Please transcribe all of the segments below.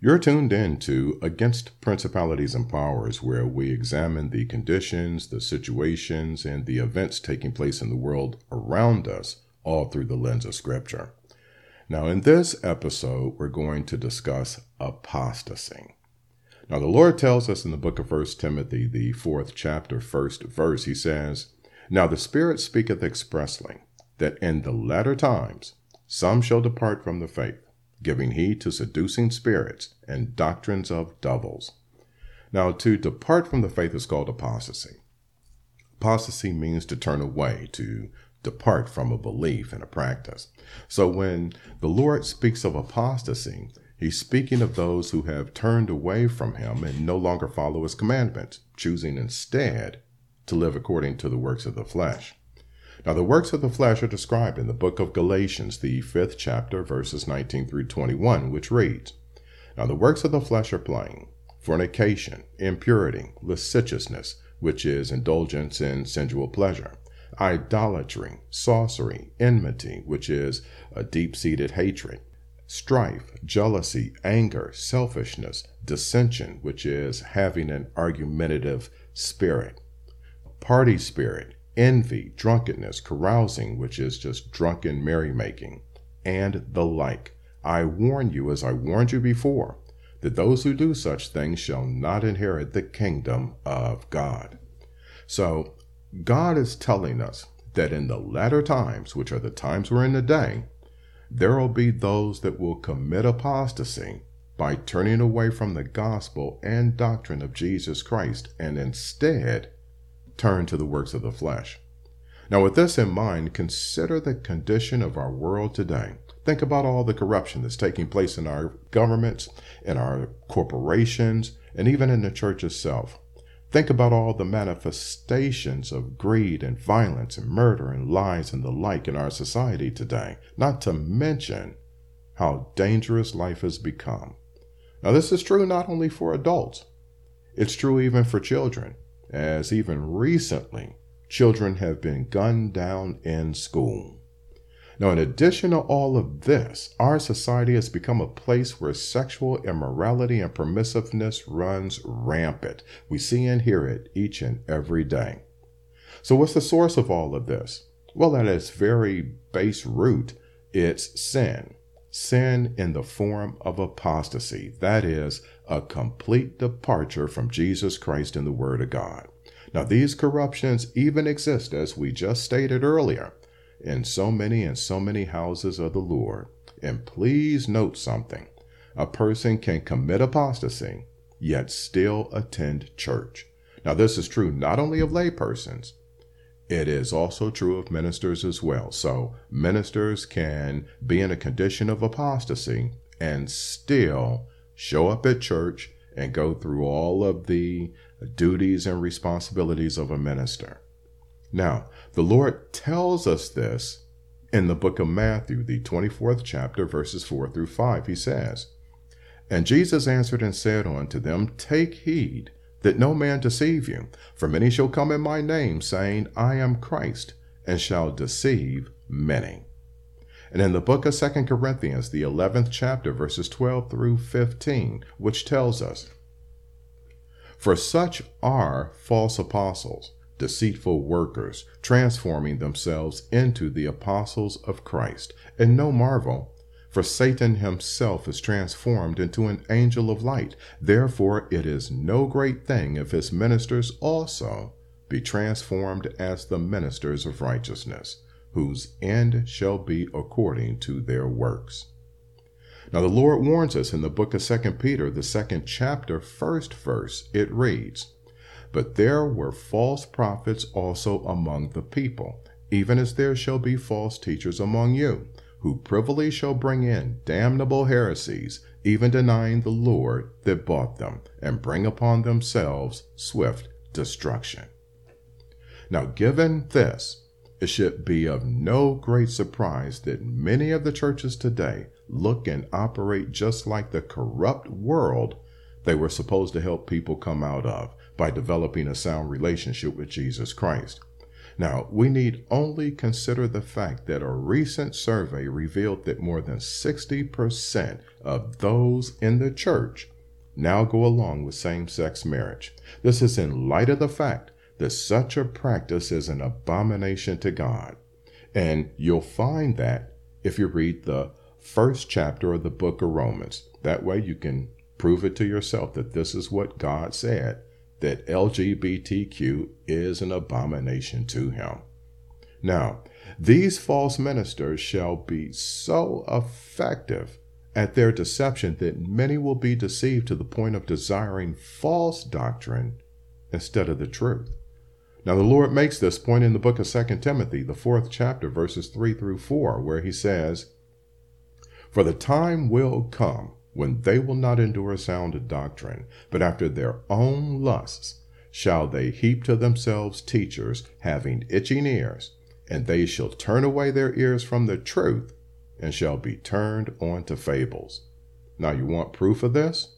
You're tuned in to Against Principalities and Powers, where we examine the conditions, the situations, and the events taking place in the world around us, all through the lens of Scripture. Now, in this episode, we're going to discuss apostasy. Now, the Lord tells us in the book of 1 Timothy, the fourth chapter, first verse, he says, Now the Spirit speaketh expressly, that in the latter times some shall depart from the faith giving heed to seducing spirits and doctrines of devils. Now, to depart from the faith is called apostasy. Apostasy means to turn away, to depart from a belief and a practice. So, when the Lord speaks of apostasy, he's speaking of those who have turned away from him and no longer follow his commandments, choosing instead to live according to the works of the flesh. Now, the works of the flesh are described in the book of Galatians, the fifth chapter, verses 19 through 21, which reads Now, the works of the flesh are plain fornication, impurity, licentiousness, which is indulgence in sensual pleasure, idolatry, sorcery, enmity, which is a deep seated hatred, strife, jealousy, anger, selfishness, dissension, which is having an argumentative spirit, party spirit envy, drunkenness, carousing, which is just drunken merrymaking, and the like. I warn you, as I warned you before, that those who do such things shall not inherit the kingdom of God. So, God is telling us that in the latter times, which are the times we're in today, there will be those that will commit apostasy by turning away from the gospel and doctrine of Jesus Christ and instead turn to the works of the flesh. Now, with this in mind, consider the condition of our world today. Think about all the corruption that's taking place in our governments, in our corporations, and even in the church itself. Think about all the manifestations of greed and violence and murder and lies and the like in our society today, not to mention how dangerous life has become. Now, this is true not only for adults, it's true even for children as even recently, children have been gunned down in school. Now, in addition to all of this, our society has become a place where sexual immorality and permissiveness runs rampant. We see and hear it each and every day. So, what's the source of all of this? Well, at its very base root, it's sin. Sin in the form of apostasy. That is, a complete departure from Jesus Christ and the Word of God. Now, these corruptions even exist, as we just stated earlier, in so many and so many houses of the Lord. And please note something a person can commit apostasy, yet still attend church. Now, this is true not only of laypersons, it is also true of ministers as well. So, ministers can be in a condition of apostasy and still show up at church, and go through all of the duties and responsibilities of a minister. Now, the Lord tells us this in the book of Matthew, the 24th chapter, verses 4 through 5. He says, And Jesus answered and said unto them, Take heed that no man deceive you, for many shall come in my name, saying, I am Christ, and shall deceive many. And in the book of Second Corinthians, the 11th chapter, verses 12 through 15, which tells us, For such are false apostles, deceitful workers, transforming themselves into the apostles of Christ. And no marvel, for Satan himself is transformed into an angel of light. Therefore, it is no great thing if his ministers also be transformed as the ministers of righteousness whose end shall be according to their works. Now the Lord warns us in the book of 2 Peter, the second chapter, first verse, it reads, But there were false prophets also among the people, even as there shall be false teachers among you, who privily shall bring in damnable heresies, even denying the Lord that bought them, and bring upon themselves swift destruction. Now, given this, it should be of no great surprise that many of the churches today look and operate just like the corrupt world they were supposed to help people come out of by developing a sound relationship with Jesus Christ. Now, we need only consider the fact that a recent survey revealed that more than 60% of those in the church now go along with same sex marriage. This is in light of the fact that such a practice is an abomination to God. And you'll find that if you read the first chapter of the book of Romans. That way you can prove it to yourself that this is what God said that LGBTQ is an abomination to him. Now, these false ministers shall be so effective at their deception that many will be deceived to the point of desiring false doctrine instead of the truth. Now, the Lord makes this point in the book of 2 Timothy, the fourth chapter, verses 3 through 4, where he says, For the time will come when they will not endure sound doctrine, but after their own lusts shall they heap to themselves teachers having itching ears, and they shall turn away their ears from the truth and shall be turned on to fables. Now, you want proof of this?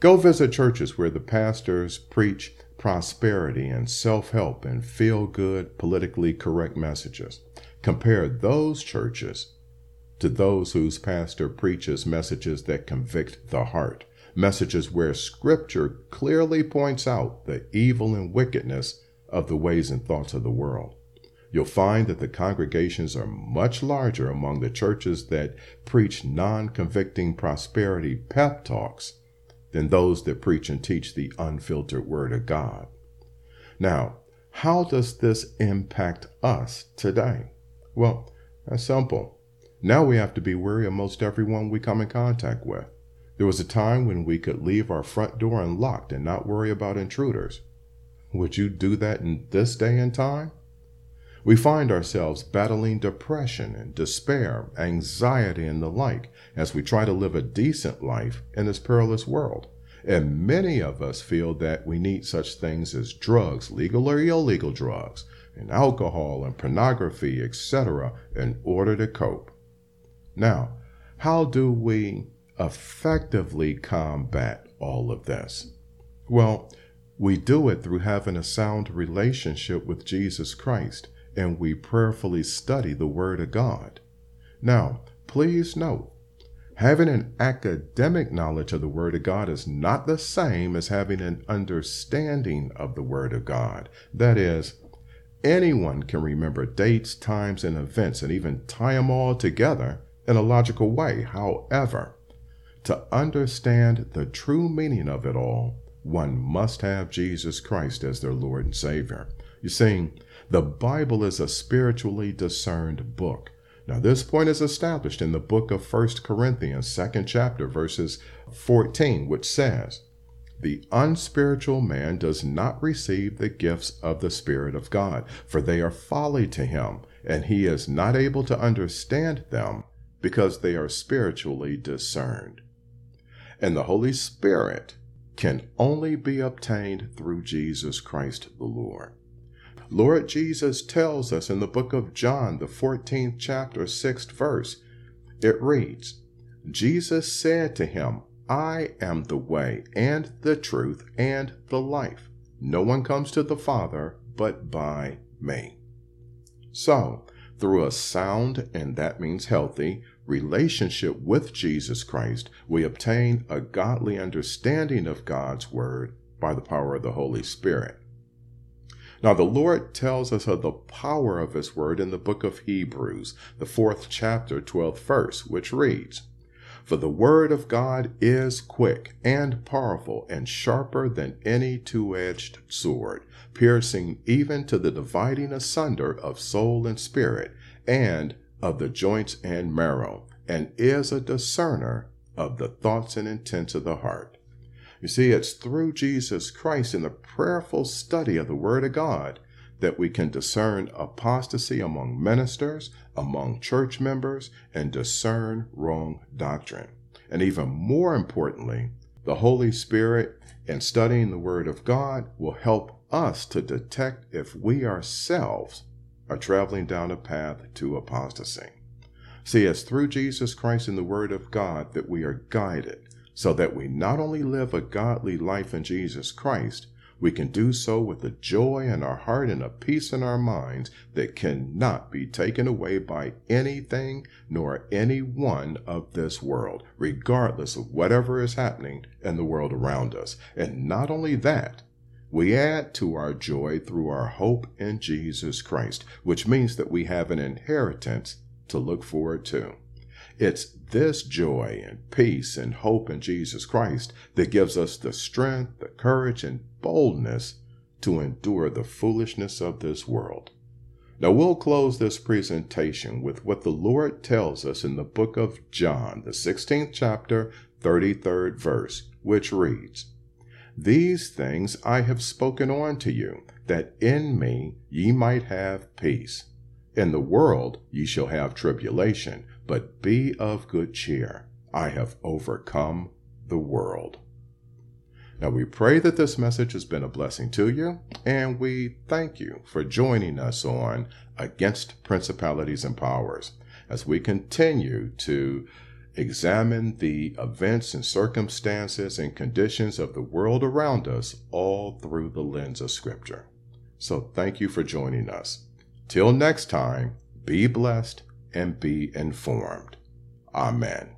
Go visit churches where the pastors preach prosperity and self help and feel good, politically correct messages. Compare those churches to those whose pastor preaches messages that convict the heart, messages where Scripture clearly points out the evil and wickedness of the ways and thoughts of the world. You'll find that the congregations are much larger among the churches that preach non convicting prosperity pep talks than those that preach and teach the unfiltered Word of God. Now, how does this impact us today? Well, that's simple. Now we have to be wary of most everyone we come in contact with. There was a time when we could leave our front door unlocked and not worry about intruders. Would you do that in this day and time? We find ourselves battling depression and despair, anxiety, and the like as we try to live a decent life in this perilous world. And many of us feel that we need such things as drugs, legal or illegal drugs, and alcohol and pornography, etc., in order to cope. Now, how do we effectively combat all of this? Well, we do it through having a sound relationship with Jesus Christ and we prayerfully study the Word of God. Now, please note, having an academic knowledge of the Word of God is not the same as having an understanding of the Word of God. That is, anyone can remember dates, times, and events and even tie them all together in a logical way. However, to understand the true meaning of it all, one must have Jesus Christ as their Lord and Savior. You see, the Bible is a spiritually discerned book. Now, this point is established in the book of 1 Corinthians, second chapter, verses 14, which says, The unspiritual man does not receive the gifts of the Spirit of God, for they are folly to him, and he is not able to understand them because they are spiritually discerned. And the Holy Spirit can only be obtained through Jesus Christ the Lord. Lord Jesus tells us in the book of John, the 14th chapter, 6th verse, it reads, Jesus said to him, I am the way and the truth and the life. No one comes to the Father but by me. So, through a sound, and that means healthy, relationship with Jesus Christ, we obtain a godly understanding of God's Word by the power of the Holy Spirit. Now, the Lord tells us of the power of His Word in the book of Hebrews, the fourth chapter, 12th verse, which reads, For the Word of God is quick and powerful and sharper than any two edged sword, piercing even to the dividing asunder of soul and spirit, and of the joints and marrow, and is a discerner of the thoughts and intents of the heart. You see, it's through Jesus Christ in the prayerful study of the Word of God that we can discern apostasy among ministers, among church members, and discern wrong doctrine. And even more importantly, the Holy Spirit in studying the Word of God will help us to detect if we ourselves are traveling down a path to apostasy. See, it's through Jesus Christ and the Word of God that we are guided, so that we not only live a godly life in Jesus Christ, we can do so with a joy in our heart and a peace in our minds that cannot be taken away by anything nor anyone of this world, regardless of whatever is happening in the world around us. And not only that, we add to our joy through our hope in Jesus Christ, which means that we have an inheritance to look forward to. It's this joy and peace and hope in Jesus Christ that gives us the strength, the courage, and boldness to endure the foolishness of this world. Now, we'll close this presentation with what the Lord tells us in the book of John, the 16th chapter, 33rd verse, which reads, These things I have spoken unto you, that in me ye might have peace. In the world ye shall have tribulation, but be of good cheer. I have overcome the world. Now, we pray that this message has been a blessing to you, and we thank you for joining us on Against Principalities and Powers as we continue to examine the events and circumstances and conditions of the world around us all through the lens of Scripture. So, thank you for joining us. Till next time, be blessed and be informed. Amen.